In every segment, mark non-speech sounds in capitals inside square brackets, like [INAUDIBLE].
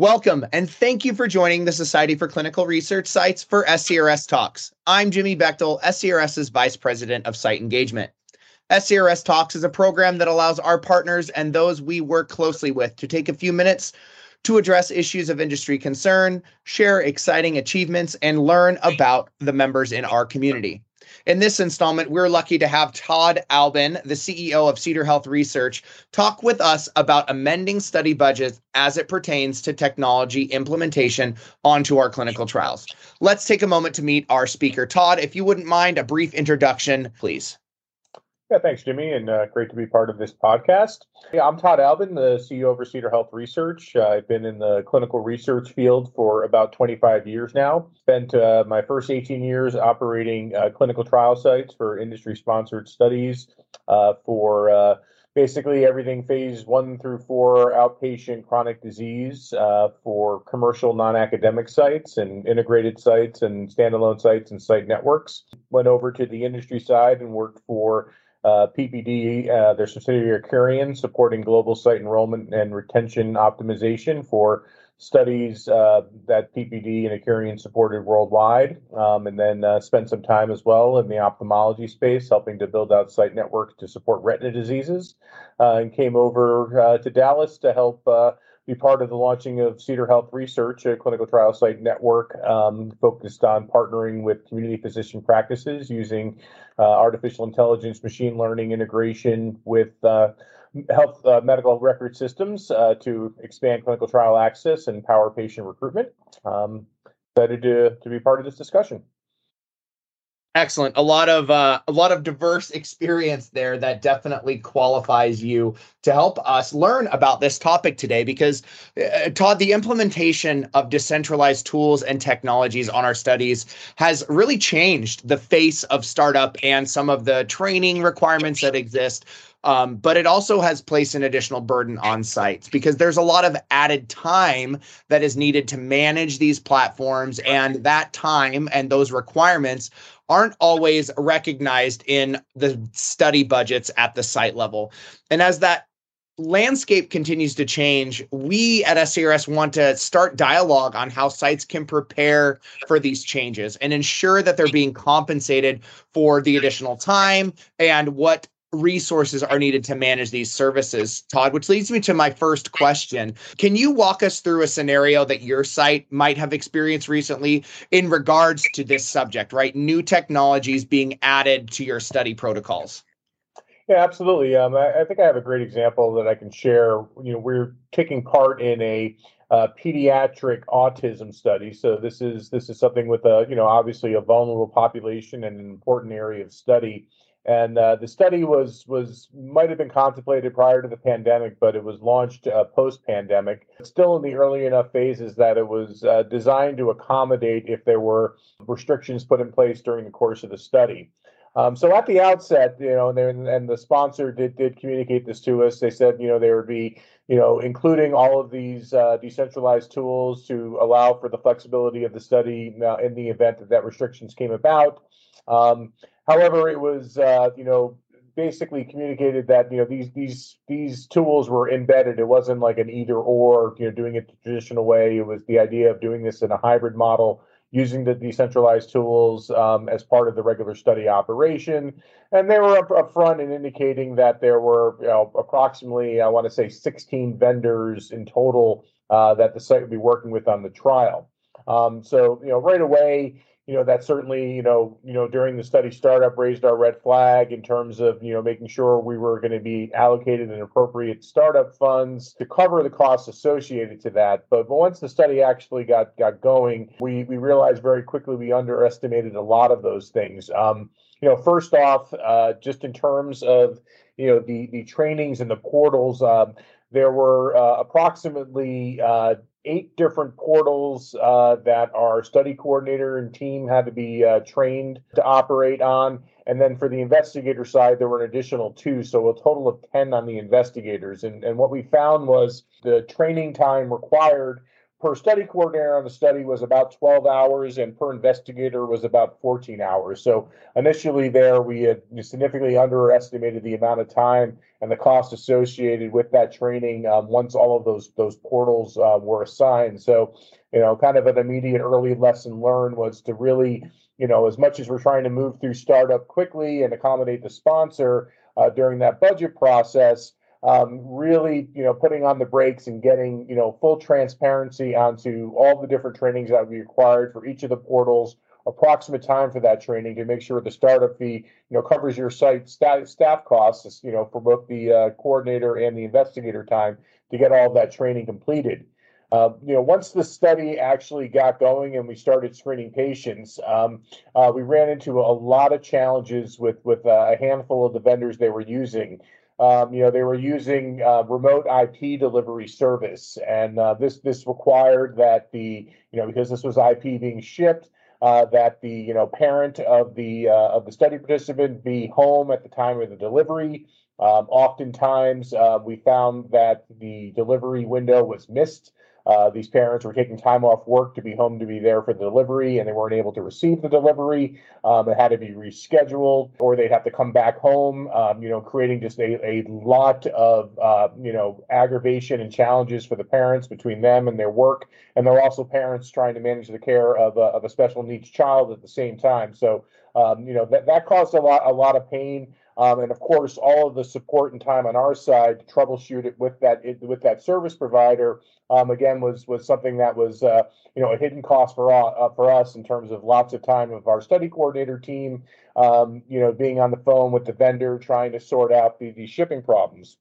Welcome and thank you for joining the Society for Clinical Research Sites for SCRS Talks. I'm Jimmy Bechtel, SCRS's Vice President of Site Engagement. SCRS Talks is a program that allows our partners and those we work closely with to take a few minutes to address issues of industry concern, share exciting achievements, and learn about the members in our community. In this installment, we're lucky to have Todd Albin, the CEO of Cedar Health Research, talk with us about amending study budgets as it pertains to technology implementation onto our clinical trials. Let's take a moment to meet our speaker. Todd, if you wouldn't mind a brief introduction, please. Yeah, thanks, Jimmy, and uh, great to be part of this podcast. Yeah, I'm Todd Albin, the CEO of Cedar Health Research. Uh, I've been in the clinical research field for about 25 years now. Spent uh, my first 18 years operating uh, clinical trial sites for industry-sponsored studies uh, for uh, basically everything phase one through four outpatient chronic disease for commercial non-academic sites and integrated sites and standalone sites and site networks. Went over to the industry side and worked for uh, PPD, uh, their subsidiary Acurian, supporting global site enrollment and retention optimization for studies uh, that PPD and Acurian supported worldwide, um, and then uh, spent some time as well in the ophthalmology space, helping to build out site networks to support retina diseases, uh, and came over uh, to Dallas to help be part of the launching of Cedar Health Research, a clinical trial site network um, focused on partnering with community physician practices using uh, artificial intelligence, machine learning integration with uh, health uh, medical record systems uh, to expand clinical trial access and power patient recruitment. Um, excited to, to be part of this discussion. Excellent. A lot of uh, a lot of diverse experience there that definitely qualifies you to help us learn about this topic today. Because uh, Todd, the implementation of decentralized tools and technologies on our studies has really changed the face of startup and some of the training requirements that exist. Um, but it also has placed an additional burden on sites because there's a lot of added time that is needed to manage these platforms, and that time and those requirements aren't always recognized in the study budgets at the site level. And as that landscape continues to change, we at SCRS want to start dialogue on how sites can prepare for these changes and ensure that they're being compensated for the additional time and what resources are needed to manage these services, Todd, which leads me to my first question. Can you walk us through a scenario that your site might have experienced recently in regards to this subject, right? New technologies being added to your study protocols. Yeah, absolutely. Um, I, I, think I have a great example that I can share. You know, we're taking part in a uh, pediatric autism study. So this is this is something with a you know obviously a vulnerable population and an important area of study. And uh, the study was was might have been contemplated prior to the pandemic, but it was launched uh, post pandemic. Still in the early enough phases that it was uh, designed to accommodate if there were restrictions put in place during the course of the study. Um, so at the outset, you know, and, and the sponsor did did communicate this to us. They said, you know, there would be, you know, including all of these uh, decentralized tools to allow for the flexibility of the study uh, in the event that that restrictions came about. Um, However, it was uh, you know basically communicated that you know these these these tools were embedded. It wasn't like an either or you know doing it the traditional way. It was the idea of doing this in a hybrid model using the decentralized tools um, as part of the regular study operation. And they were up, up front in indicating that there were you know, approximately, I want to say, 16 vendors in total uh, that the site would be working with on the trial. Um, so, you know, right away, you know that certainly you know you know during the study startup raised our red flag in terms of you know making sure we were going to be allocated an appropriate startup funds to cover the costs associated to that. But, but once the study actually got got going we we realized very quickly we underestimated a lot of those things. Um, you know first off uh, just in terms of you know the the trainings and the portals um, there were uh, approximately uh, eight different portals uh, that our study coordinator and team had to be uh, trained to operate on. And then for the investigator side, there were an additional two, so a total of 10 on the investigators. And, and what we found was the training time required per study coordinator on the study was about 12 hours and per investigator was about 14 hours. So initially there we had significantly underestimated the amount of time and the cost associated with that training um, once all of those those portals uh, were assigned. So, you know, kind of an immediate early lesson learned was to really, you know, as much as we're trying to move through startup quickly and accommodate the sponsor uh, during that budget process, um, really, you know, putting on the brakes and getting, you know, full transparency onto all the different trainings that would be required for each of the portals, approximate time for that training to make sure the startup fee, you know, covers your site staff, staff costs, you know, for both the uh, coordinator and the investigator time to get all of that training completed. Uh, you know, once the study actually got going and we started screening patients, um, uh, we ran into a lot of challenges with with uh, a handful of the vendors they were using. Um, you know, they were using uh, remote IP delivery service, and uh, this this required that the you know because this was IP being shipped, uh, that the you know parent of the uh, of the study participant be home at the time of the delivery. Um, oftentimes, uh, we found that the delivery window was missed. Uh, these parents were taking time off work to be home to be there for the delivery, and they weren't able to receive the delivery. Um, it had to be rescheduled, or they'd have to come back home. Um, you know, creating just a, a lot of uh, you know aggravation and challenges for the parents between them and their work, and they're also parents trying to manage the care of a, of a special needs child at the same time. So um, you know that that caused a lot a lot of pain. Um, and of course, all of the support and time on our side to troubleshoot it with that it, with that service provider um, again was was something that was uh, you know a hidden cost for all, uh, for us in terms of lots of time of our study coordinator team, um, you know, being on the phone with the vendor trying to sort out the, the shipping problems.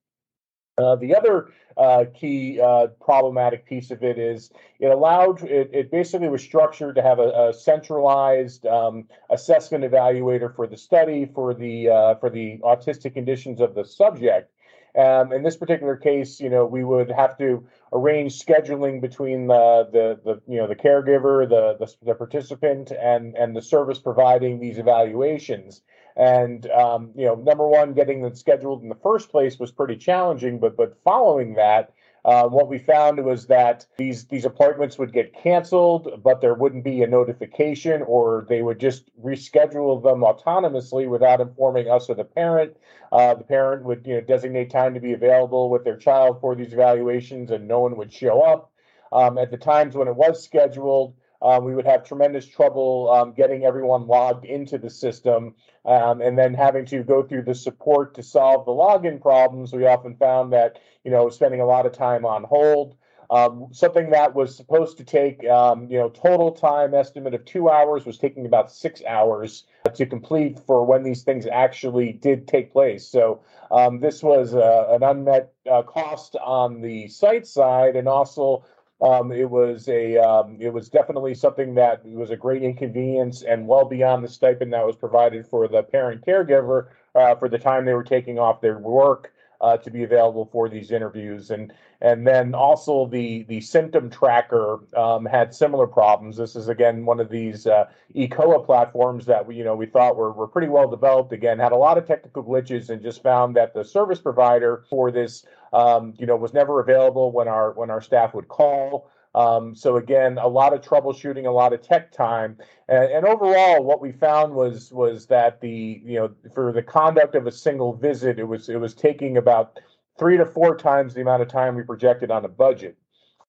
Uh, the other uh, key uh, problematic piece of it is it allowed it, it basically was structured to have a, a centralized um, assessment evaluator for the study for the uh, for the autistic conditions of the subject. Um, in this particular case, you know, we would have to arrange scheduling between the the, the you know the caregiver, the, the, the participant, and and the service providing these evaluations. And um, you know, number one, getting them scheduled in the first place was pretty challenging. But but following that, uh, what we found was that these these appointments would get canceled, but there wouldn't be a notification, or they would just reschedule them autonomously without informing us or the parent. Uh, the parent would you know designate time to be available with their child for these evaluations, and no one would show up. Um, at the times when it was scheduled, um, we would have tremendous trouble um, getting everyone logged into the system um, and then having to go through the support to solve the login problems. We often found that, you know, spending a lot of time on hold. Um, something that was supposed to take, um, you know, total time estimate of two hours was taking about six hours to complete for when these things actually did take place. So um, this was uh, an unmet uh, cost on the site side and also um, it was a um, it was definitely something that was a great inconvenience and well beyond the stipend that was provided for the parent caregiver uh, for the time they were taking off their work uh, to be available for these interviews. And and then also the the symptom tracker um, had similar problems. This is again one of these uh, eCOA platforms that we you know we thought were, were pretty well developed. Again had a lot of technical glitches and just found that the service provider for this um, you know was never available when our when our staff would call um, so again, a lot of troubleshooting, a lot of tech time, and, and, overall, what we found was was that the you know for the conduct of a single visit, it was it was taking about three to four times the amount of time we projected on a budget.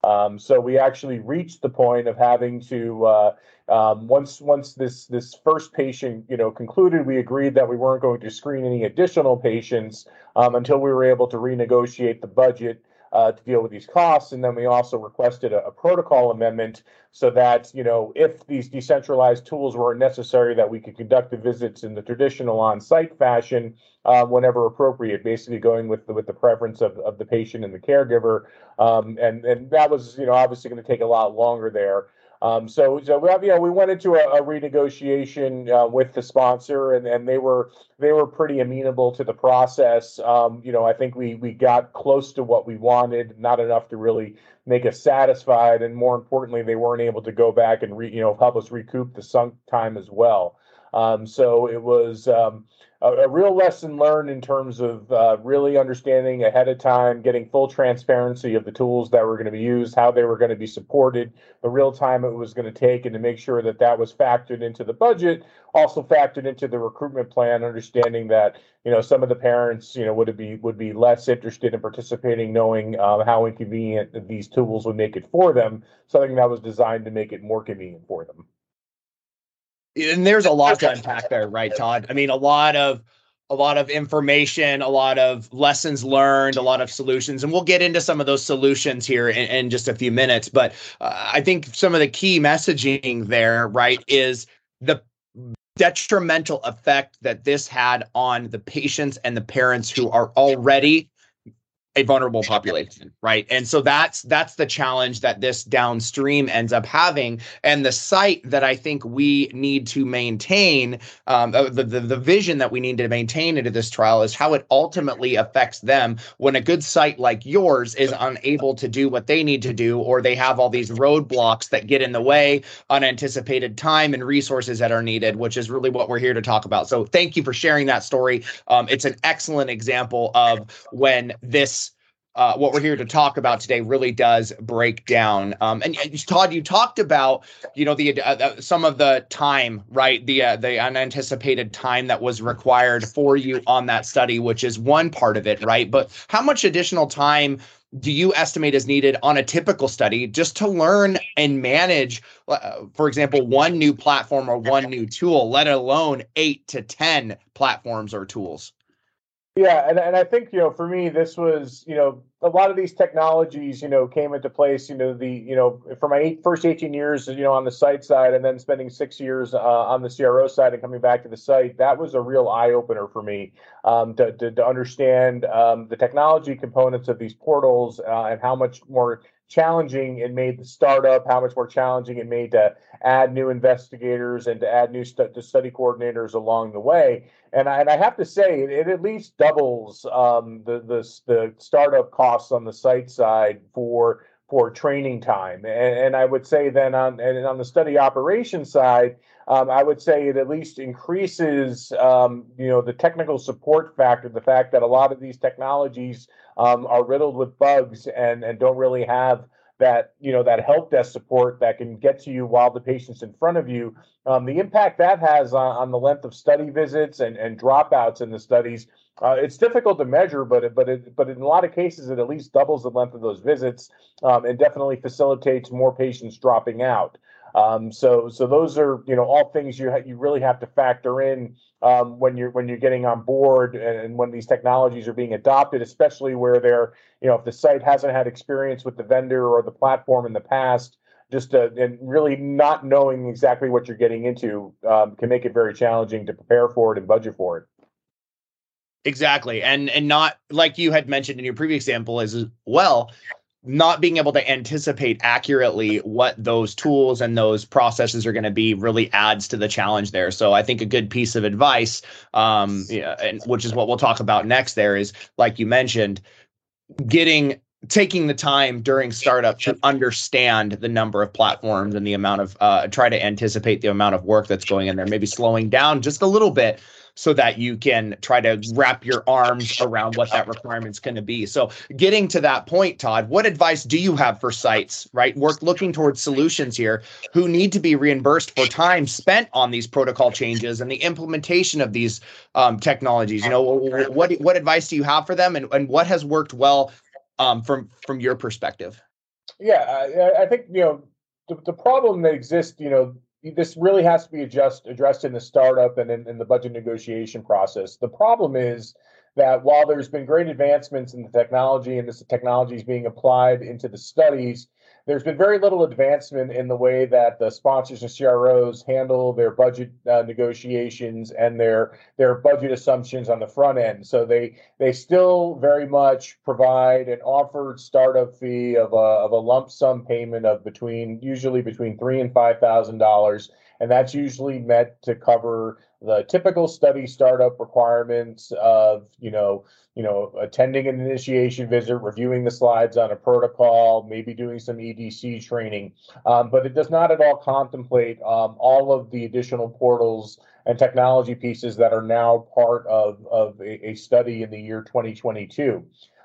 Um, so we actually reached the point of having to uh, um, once once this this first patient you know concluded, we agreed that we weren't going to screen any additional patients um, until we were able to renegotiate the budget uh, to deal with these costs. And then we also requested a, a, protocol amendment so that, you know, if these decentralized tools weren't necessary, that we could conduct the visits in the traditional on-site fashion uh, whenever appropriate, basically going with the, with the preference of, of the patient and the caregiver. Um, and, and that was, you know, obviously going to take a lot longer there. Um, so, so we, you know, we went into a, a renegotiation uh, with the sponsor, and, and they were they were pretty amenable to the process. Um, you know, I think we we got close to what we wanted, not enough to really make us satisfied, and more importantly, they weren't able to go back and re, you know help us recoup the sunk time as well. Um, so it was um, a, a, real lesson learned in terms of uh, really understanding ahead of time, getting full transparency of the tools that were going to be used, how they were going to be supported, the real time it was going to take, and to make sure that that was factored into the budget, also factored into the recruitment plan, understanding that you know some of the parents you know would be would be less interested in participating, knowing um, how inconvenient these tools would make it for them. Something that was designed to make it more convenient for them and there's a lot to unpack there, right, Todd? I mean, a lot of a lot of information, a lot of lessons learned, a lot of solutions, and we'll get into some of those solutions here in, in just a few minutes. But uh, I think some of the key messaging there, right, is the detrimental effect that this had on the patients and the parents who are already a vulnerable population right? And so that's that's the challenge that this downstream ends up having. And the site that i think we need to maintain um, uh, the, the, the vision that we need to maintain into this trial is how it ultimately affects them when a good site like yours is unable to do what they need to do or they have all these roadblocks that get in the way unanticipated time and resources that are needed which is really what we're here to talk about. So thank you for sharing that story. Um, it's an excellent example of when this uh, what we're here to talk about today really does break down. Um, and, Todd, you talked about, you know, the uh, uh, some of the time, right? The uh, the unanticipated time that was required for you on that study, which is one part of it, right? But how much additional time do you estimate is needed on a typical study just to learn and manage, uh, for example, one new platform or one new tool, let alone eight to ten platforms or tools? Yeah, and, and I think you know for me this was you know a lot of these technologies you know came into place you know the you know for my eight, first 18 years you know on the site side and then spending six years uh, on the CRO side and coming back to the site that was a real eye opener for me um, to, to, to understand um, the technology components of these portals uh, and how much more challenging it made the startup, how much more challenging it made to add new investigators and to add new stu- to study coordinators along the way. And I, and I have to say, it, it at least doubles um, the, the the startup costs on the site side for for training time. And, and I would say then on and on the study operation side, um, I would say it at least increases, um, you know, the technical support factor. The fact that a lot of these technologies um, are riddled with bugs and and don't really have that you know that help desk support that can get to you while the patient's in front of you. Um, the impact that has on, on, the length of study visits and, and dropouts in the studies. Uh, it's difficult to measure, but it, but it, but in a lot of cases, it at least doubles the length of those visits um, and definitely facilitates more patients dropping out. Um, so so those are you know all things you ha- you really have to factor in um, when you're when you're getting on board and, and, when these technologies are being adopted, especially where they're you know if the site hasn't had experience with the vendor or the platform in the past. Just uh, and really not knowing exactly what you're getting into um, can make it very challenging to prepare for it and budget for it. Exactly, and and not like you had mentioned in your previous example as well not being able to anticipate accurately what those tools and those processes are going to be really adds to the challenge there. So I think a good piece of advice, um, yeah, and which is what we'll talk about next, there is like you mentioned, getting taking the time during startup to understand the number of platforms and the amount of uh, try to anticipate the amount of work that's going in there maybe slowing down just a little bit so that you can try to wrap your arms around what that requirement's going to be. So, getting to that point, Todd, what advice do you have for sites, right? Work looking towards solutions here who need to be reimbursed for time spent on these protocol changes and the implementation of these um, technologies. You know, what what advice do you have for them, and, and what has worked well um, from from your perspective? Yeah, I, I think you know the, the problem that exists, you know, this really has to be addressed in the startup and in, in, the budget negotiation process. The problem is that while there's been great advancements in the technology and this technology is being applied into the studies, there's been very little advancement in the way that the sponsors and CROs handle their budget uh, negotiations and their their budget assumptions on the front end. So they they still very much provide an offered startup fee of a of a lump sum payment of between usually between three and five thousand dollars and that's usually meant to cover the typical study startup requirements of you know you know attending an initiation visit reviewing the slides on a protocol maybe doing some EDC training. Um, but it does not at all contemplate um, all of the additional portals and technology pieces that are now part of, of a, a study in the year 2022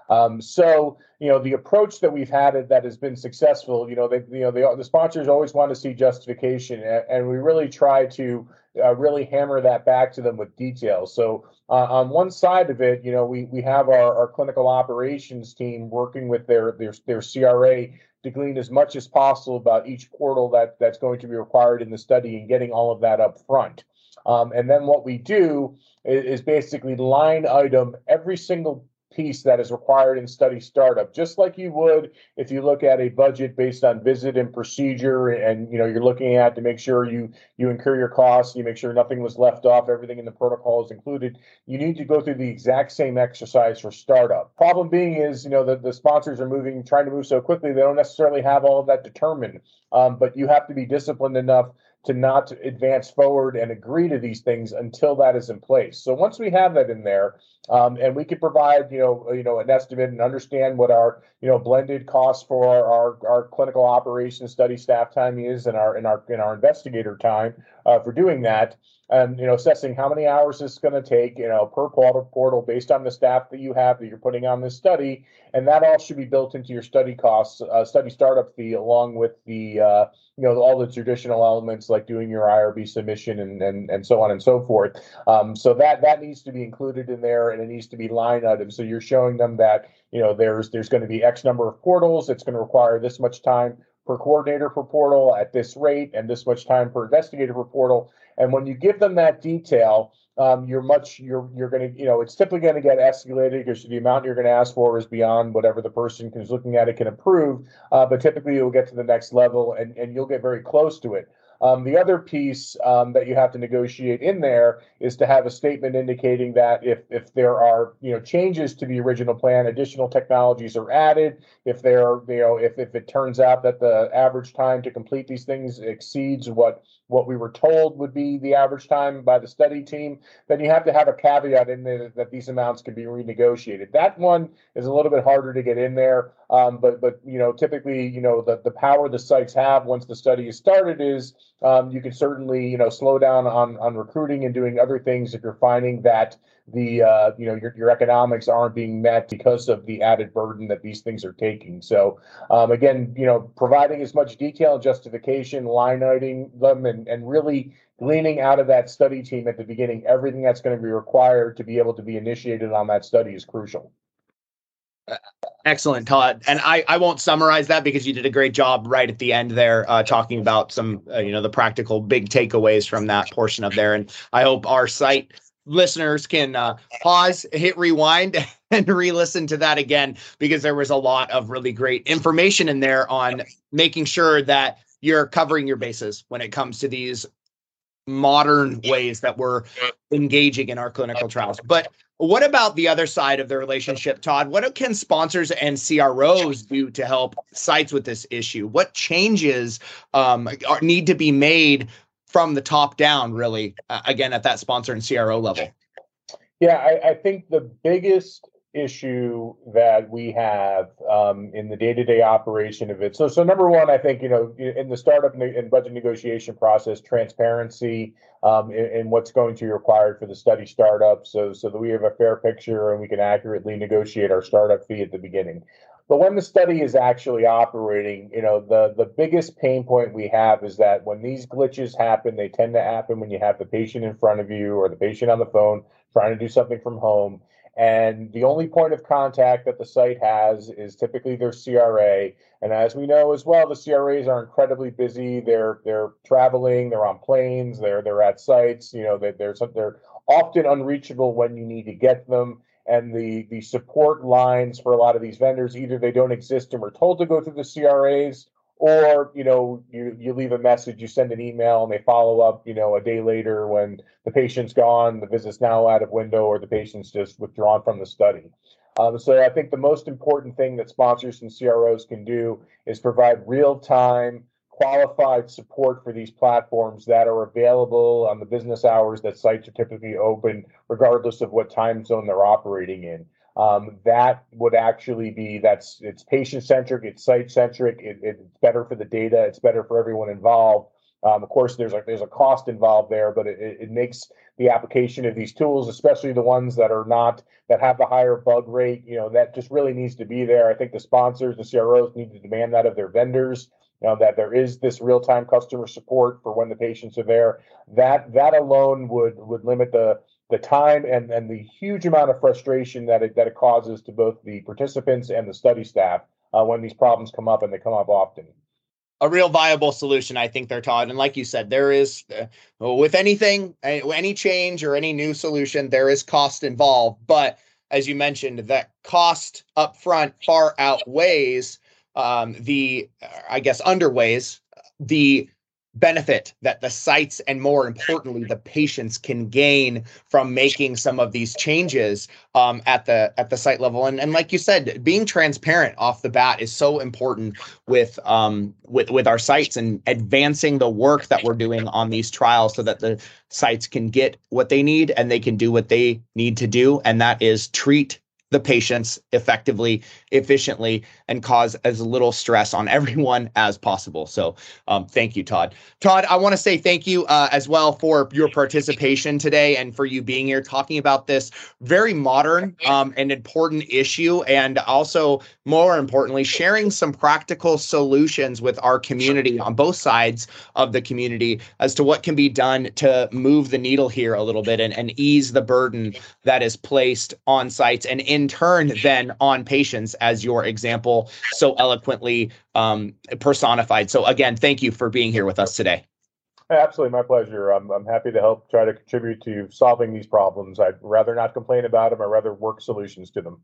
um, so, you know, the approach that we've had that has been successful, you know, they, you know, the, the sponsors always want to see justification, and, and we really try to uh, really hammer that back to them with details. So, uh, on one side of it, you know, we we have our, our clinical operations team working with their their their CRA to glean as much as possible about each portal that that's going to be required in the study and getting all of that up front. Um, and then what we do is, is basically line item every single piece that is required in study startup just like you would if you look at a budget based on visit and procedure and you know you're looking at to make sure you you incur your costs you make sure nothing was left off everything in the protocol is included you need to go through the exact same exercise for startup. Problem being is you know the, the sponsors are moving trying to move so quickly they don't necessarily have all of that determined um, but you have to be disciplined enough to not advance forward and agree to these things until that is in place. So once we have that in there, um, and we can provide, you know, you know, an estimate and understand what our, you know, blended costs for our, our, our clinical operations study staff time is, and our in our in our investigator time uh, for doing that, and you know, assessing how many hours this is going to take, you know, per portal portal based on the staff that you have that you're putting on this study, and that all should be built into your study costs, uh, study startup fee, along with the uh, you know all the traditional elements like doing your IRB submission and and, and so on and so forth. Um, so that that needs to be included in there, and it needs to be line item. So you're showing them that you know there's there's going to be X number of portals. It's going to require this much time per coordinator per portal at this rate, and this much time per investigator per portal. And when you give them that detail, um, you're much you're you're going to you know it's typically going to get escalated because the amount you're going to ask for is beyond whatever the person who's looking at it can approve. Uh, but typically you'll get to the next level and and you'll get very close to it. Um, the other piece um, that you have to negotiate in there is to have a statement indicating that if if there are you know changes to the original plan, additional technologies are added. If there you know if if it turns out that the average time to complete these things exceeds what what we were told would be the average time by the study team, then you have to have a caveat in there that these amounts can be renegotiated. That one is a little bit harder to get in there, um, but but you know typically you know the the power the sites have once the study is started is um, you can certainly you know slow down on on recruiting and doing other things if you're finding that the uh, you know your, your economics aren't being met because of the added burden that these things are taking. So um, again, you know, providing as much detail and justification, line iting them, and and really gleaning out of that study team at the beginning everything that's going to be required to be able to be initiated on that study is crucial. Excellent, Todd. And I, I won't summarize that because you did a great job right at the end there, uh, talking about some, uh, you know, the practical big takeaways from that portion of there. And I hope our site listeners can uh, pause, hit rewind, [LAUGHS] and re-listen to that again because there was a lot of really great information in there on making sure that you're covering your bases when it comes to these modern ways that we're engaging in our clinical trials. But what about the other side of the relationship, Todd? What can sponsors and CROs do to help sites with this issue? What changes um, are, need to be made from the top down, really, uh, again, at that sponsor and CRO level? Yeah, I, I think the biggest issue that we have um, in the day-to-day operation of it. So, so number one, I think you know in the startup and budget negotiation process, transparency um, in, in, what's going to be required for the study startup, so so that we have a fair picture and we can accurately negotiate our startup fee at the beginning. But when the study is actually operating, you know the the biggest pain point we have is that when these glitches happen, they tend to happen when you have the patient in front of you or the patient on the phone trying to do something from home and the only point of contact that the site has is typically their CRA. And as we know as well, the CRAs are incredibly busy. They're they're traveling, they're on planes, they're they're at sites. You know, they, they're they're often unreachable when you need to get them. And the the support lines for a lot of these vendors either they don't exist and we're told to go through the CRAs, or you know you you leave a message you send an email and they follow up you know a day later when the patient's gone the visit's now out of window or the patient's just withdrawn from the study um, so i think the most important thing that sponsors and CROs can do is provide real time qualified support for these platforms that are available on the business hours that sites are typically open, regardless of what time zone they're operating in. Um, that would actually be that's it's patient centric, it's site centric, it, it's better for the data, it's better for everyone involved. Um, of course, there's a there's a cost involved there, but it, it makes the application of these tools, especially the ones that are not that have the higher bug rate, you know, that just really needs to be there. I think the sponsors, the CROs, need to demand that of their vendors. You know, that there is this real time customer support for when the patients are there. That that alone would would limit the the time and and the huge amount of frustration that it that it causes to both the participants and the study staff uh, when these problems come up and they come up often. A real viable solution i think they're taught. And like you said there is uh, with anything any change or any new solution there is cost involved. But as you mentioned that cost up front far outweighs um, the i guess underweighs the benefit that the sites and more importantly the patients can gain from making some of these changes um, at the at the site level. And and like you said being transparent off the bat is so important with um with with our sites and advancing the work that we're doing on these trials so that the sites can get what they need and they can do what they need to do. And that is treat the patients effectively, efficiently, and cause as little stress on [LAUGHS] everyone as possible. So, um, thank you, Todd. Todd, I want to say thank you uh, as well for your participation today and for you being here talking about this very modern um, and important issue, and also more importantly, sharing some practical solutions with our community on both sides of the community as to what can be done to move the needle here a little bit and, and ease the burden that is placed on sites and in in turn then on patients as your example so eloquently um, personified. So again, thank you for being here with us today. Absolutely, my pleasure. I'm, I'm happy to help try to contribute to solving these problems. I'd rather not complain about them. I'd rather work solutions to them.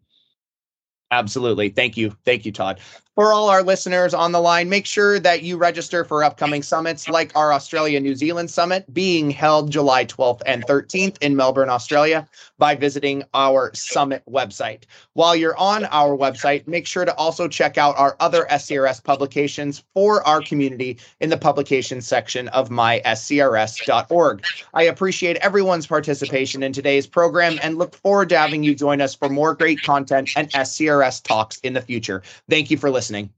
Absolutely. Thank you. Thank you, Todd. For all our listeners on the line, make sure that you register for upcoming summits like our Australia New Zealand Summit being held July 12th and 13th in Melbourne, Australia by visiting our summit website. While you're on our website, make sure to also check out our other SCRS publications for our community in the publications section of myscrs.org. I appreciate everyone's participation in today's program and look forward to having you join us for more great content and SCRS talks in the future. Thank you for listening listening.